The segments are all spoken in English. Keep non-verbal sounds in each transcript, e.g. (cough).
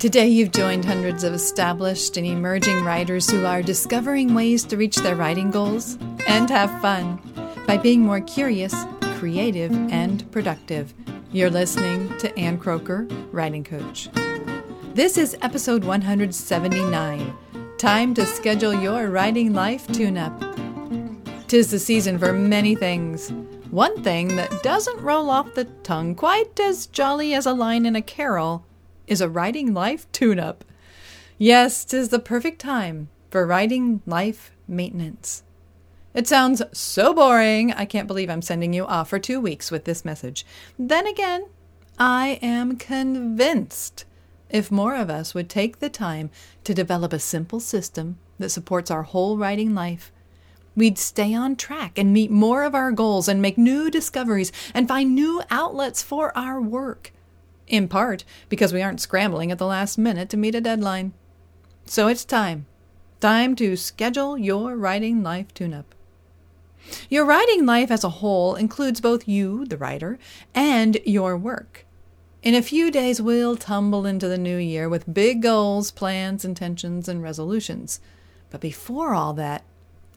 Today, you've joined hundreds of established and emerging writers who are discovering ways to reach their writing goals and have fun by being more curious, creative, and productive. You're listening to Ann Kroeker, Writing Coach. This is episode 179 Time to Schedule Your Writing Life Tune Up. Tis the season for many things. One thing that doesn't roll off the tongue quite as jolly as a line in a carol is a writing life tune up. Yes, 'tis the perfect time for writing life maintenance. It sounds so boring, I can't believe I'm sending you off for two weeks with this message. Then again, I am convinced if more of us would take the time to develop a simple system that supports our whole writing life, we'd stay on track and meet more of our goals and make new discoveries and find new outlets for our work in part because we aren't scrambling at the last minute to meet a deadline. So it's time. Time to schedule your writing life tune up. Your writing life as a whole includes both you, the writer, and your work. In a few days, we'll tumble into the new year with big goals, plans, intentions, and resolutions. But before all that,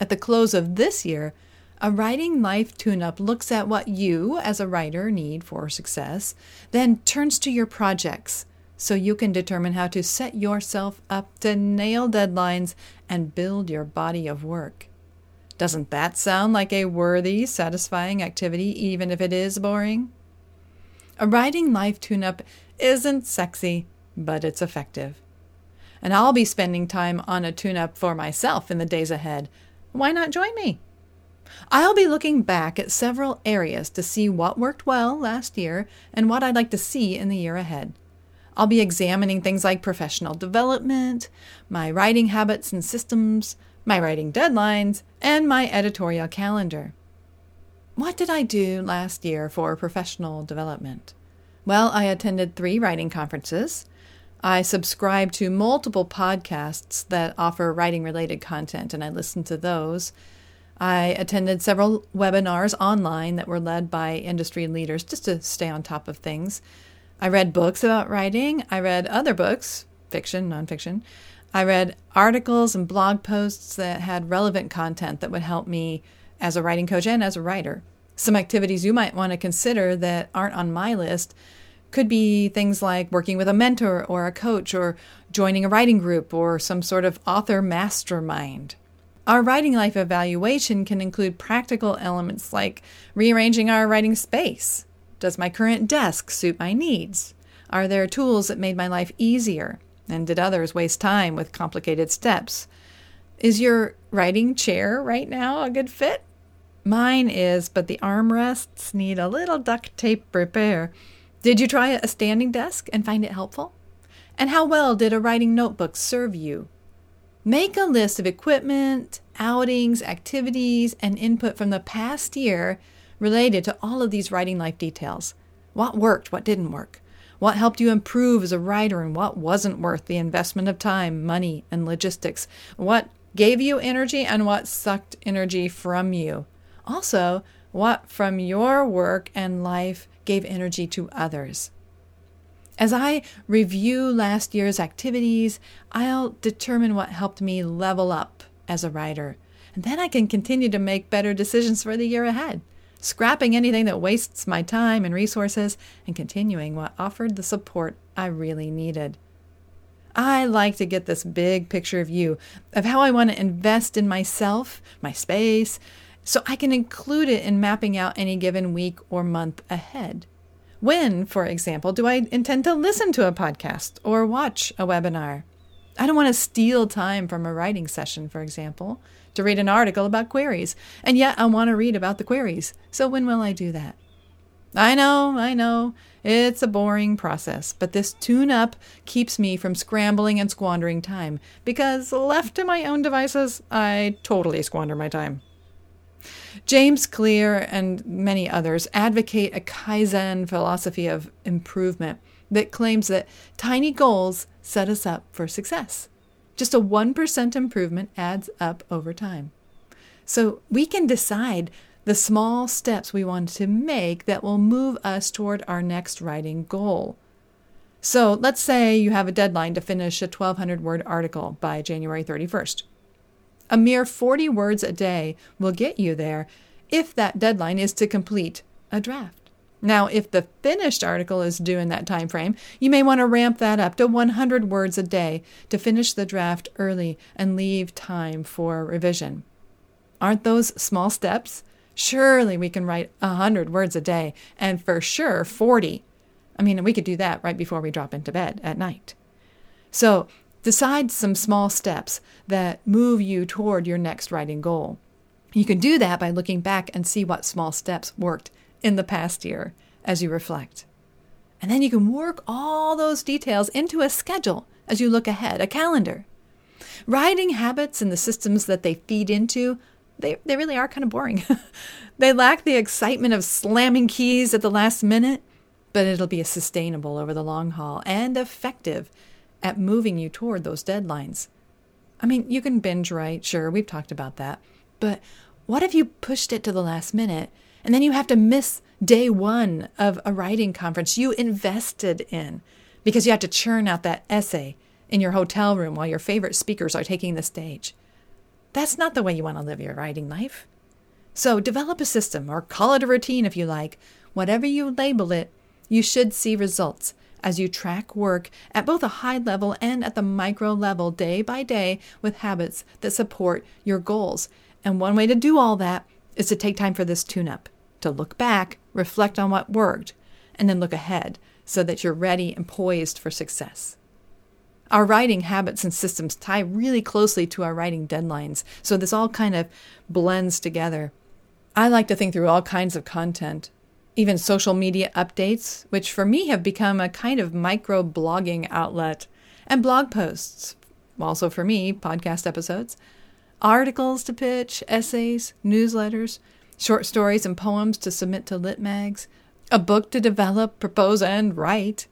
at the close of this year, a writing life tune up looks at what you, as a writer, need for success, then turns to your projects so you can determine how to set yourself up to nail deadlines and build your body of work. Doesn't that sound like a worthy, satisfying activity, even if it is boring? A writing life tune up isn't sexy, but it's effective. And I'll be spending time on a tune up for myself in the days ahead. Why not join me? I'll be looking back at several areas to see what worked well last year and what I'd like to see in the year ahead. I'll be examining things like professional development, my writing habits and systems, my writing deadlines, and my editorial calendar. What did I do last year for professional development? Well, I attended three writing conferences. I subscribe to multiple podcasts that offer writing related content, and I listen to those. I attended several webinars online that were led by industry leaders just to stay on top of things. I read books about writing. I read other books, fiction, nonfiction. I read articles and blog posts that had relevant content that would help me as a writing coach and as a writer. Some activities you might want to consider that aren't on my list could be things like working with a mentor or a coach or joining a writing group or some sort of author mastermind. Our writing life evaluation can include practical elements like rearranging our writing space. Does my current desk suit my needs? Are there tools that made my life easier? And did others waste time with complicated steps? Is your writing chair right now a good fit? Mine is, but the armrests need a little duct tape repair. Did you try a standing desk and find it helpful? And how well did a writing notebook serve you? Make a list of equipment, outings, activities, and input from the past year related to all of these writing life details. What worked, what didn't work? What helped you improve as a writer, and what wasn't worth the investment of time, money, and logistics? What gave you energy, and what sucked energy from you? Also, what from your work and life gave energy to others? As I review last year's activities, I'll determine what helped me level up as a writer. And then I can continue to make better decisions for the year ahead, scrapping anything that wastes my time and resources and continuing what offered the support I really needed. I like to get this big picture view of how I want to invest in myself, my space, so I can include it in mapping out any given week or month ahead. When, for example, do I intend to listen to a podcast or watch a webinar? I don't want to steal time from a writing session, for example, to read an article about queries, and yet I want to read about the queries. So when will I do that? I know, I know, it's a boring process, but this tune up keeps me from scrambling and squandering time because left to my own devices, I totally squander my time. James Clear and many others advocate a Kaizen philosophy of improvement that claims that tiny goals set us up for success. Just a 1% improvement adds up over time. So we can decide the small steps we want to make that will move us toward our next writing goal. So let's say you have a deadline to finish a 1200 word article by January 31st. A mere 40 words a day will get you there if that deadline is to complete a draft. Now, if the finished article is due in that time frame, you may want to ramp that up to 100 words a day to finish the draft early and leave time for revision. Aren't those small steps? Surely we can write 100 words a day, and for sure 40 I mean, we could do that right before we drop into bed at night. So, decide some small steps that move you toward your next writing goal. You can do that by looking back and see what small steps worked in the past year as you reflect. And then you can work all those details into a schedule as you look ahead, a calendar. Writing habits and the systems that they feed into, they, they really are kind of boring. (laughs) they lack the excitement of slamming keys at the last minute but it'll be sustainable over the long haul and effective at moving you toward those deadlines. I mean, you can binge write, sure, we've talked about that. But what if you pushed it to the last minute and then you have to miss day one of a writing conference you invested in because you have to churn out that essay in your hotel room while your favorite speakers are taking the stage? That's not the way you want to live your writing life. So develop a system or call it a routine if you like. Whatever you label it, you should see results as you track work at both a high level and at the micro level day by day with habits that support your goals. And one way to do all that is to take time for this tune up, to look back, reflect on what worked, and then look ahead so that you're ready and poised for success. Our writing habits and systems tie really closely to our writing deadlines, so this all kind of blends together. I like to think through all kinds of content even social media updates, which for me have become a kind of micro blogging outlet, and blog posts, also for me, podcast episodes, articles to pitch, essays, newsletters, short stories and poems to submit to lit mags, a book to develop, propose, and write.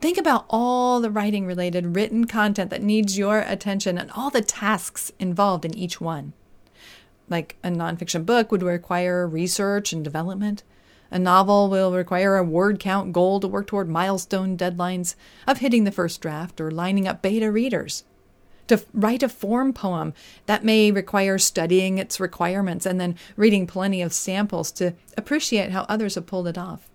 Think about all the writing related written content that needs your attention and all the tasks involved in each one. Like a nonfiction book would require research and development. A novel will require a word count goal to work toward milestone deadlines of hitting the first draft or lining up beta readers. To write a form poem, that may require studying its requirements and then reading plenty of samples to appreciate how others have pulled it off.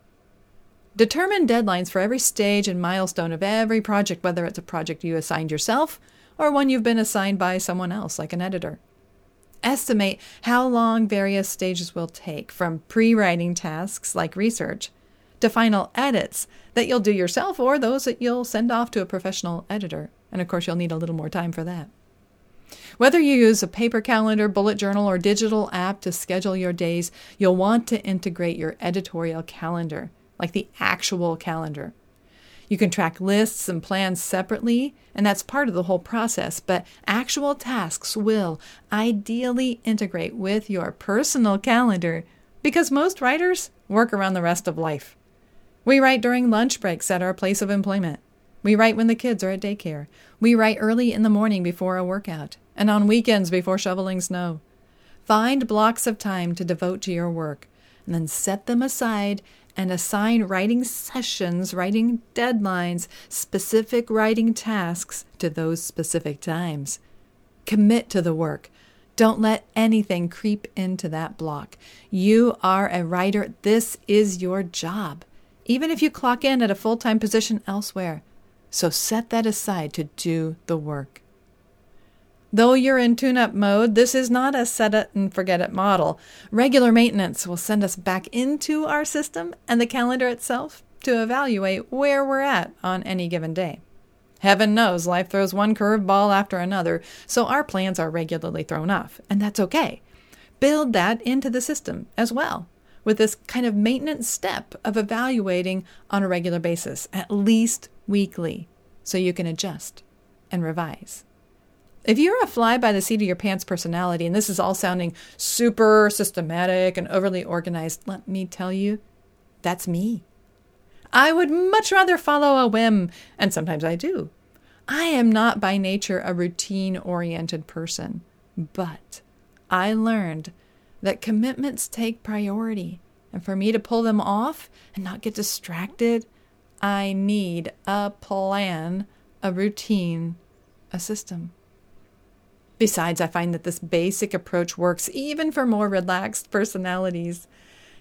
Determine deadlines for every stage and milestone of every project, whether it's a project you assigned yourself or one you've been assigned by someone else, like an editor estimate how long various stages will take, from pre writing tasks like research to final edits that you'll do yourself or those that you'll send off to a professional editor. And of course, you'll need a little more time for that. Whether you use a paper calendar, bullet journal, or digital app to schedule your days, you'll want to integrate your editorial calendar, like the actual calendar. You can track lists and plans separately, and that's part of the whole process, but actual tasks will ideally integrate with your personal calendar because most writers work around the rest of life. We write during lunch breaks at our place of employment. We write when the kids are at daycare. We write early in the morning before a workout and on weekends before shoveling snow. Find blocks of time to devote to your work and then set them aside and assign writing sessions, writing deadlines, specific writing tasks to those specific times. Commit to the work. Don't let anything creep into that block. You are a writer. This is your job, even if you clock in at a full time position elsewhere. So set that aside to do the work. Though you're in tune up mode, this is not a set it and forget it model. Regular maintenance will send us back into our system and the calendar itself to evaluate where we're at on any given day. Heaven knows life throws one curveball after another, so our plans are regularly thrown off, and that's okay. Build that into the system as well, with this kind of maintenance step of evaluating on a regular basis, at least weekly, so you can adjust and revise. If you're a fly by the seat of your pants personality, and this is all sounding super systematic and overly organized, let me tell you, that's me. I would much rather follow a whim, and sometimes I do. I am not by nature a routine oriented person, but I learned that commitments take priority. And for me to pull them off and not get distracted, I need a plan, a routine, a system. Besides, I find that this basic approach works even for more relaxed personalities.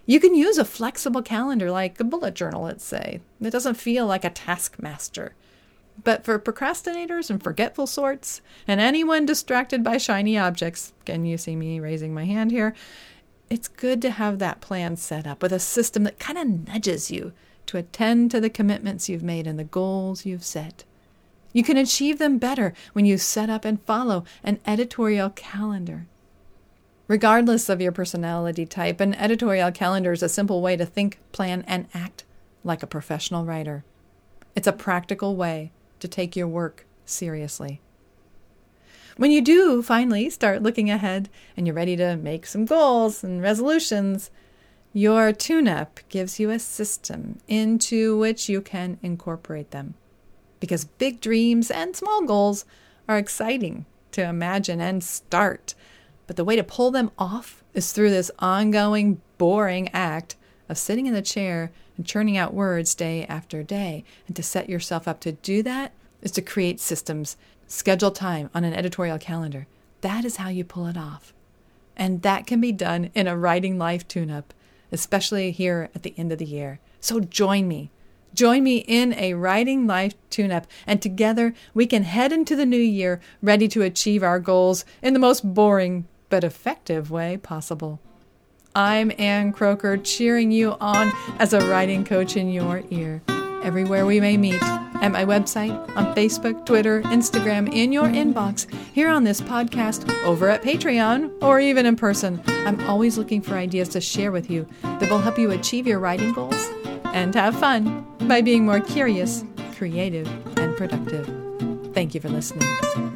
You can use a flexible calendar like a bullet journal, let's say. It doesn't feel like a taskmaster. But for procrastinators and forgetful sorts, and anyone distracted by shiny objects, can you see me raising my hand here? It's good to have that plan set up with a system that kind of nudges you to attend to the commitments you've made and the goals you've set. You can achieve them better when you set up and follow an editorial calendar. Regardless of your personality type, an editorial calendar is a simple way to think, plan, and act like a professional writer. It's a practical way to take your work seriously. When you do finally start looking ahead and you're ready to make some goals and resolutions, your tune up gives you a system into which you can incorporate them. Because big dreams and small goals are exciting to imagine and start but the way to pull them off is through this ongoing, boring act of sitting in the chair and churning out words day after day. And to set yourself up to do that is to create systems, schedule time on an editorial calendar. That is how you pull it off. And that can be done in a writing life tune up, especially here at the end of the year. So join me. Join me in a writing life tune up, and together we can head into the new year ready to achieve our goals in the most boring, but effective way possible. I'm Ann Kroeker, cheering you on as a writing coach in your ear. Everywhere we may meet, at my website, on Facebook, Twitter, Instagram, in your inbox, here on this podcast, over at Patreon, or even in person. I'm always looking for ideas to share with you that will help you achieve your writing goals and have fun by being more curious, creative, and productive. Thank you for listening.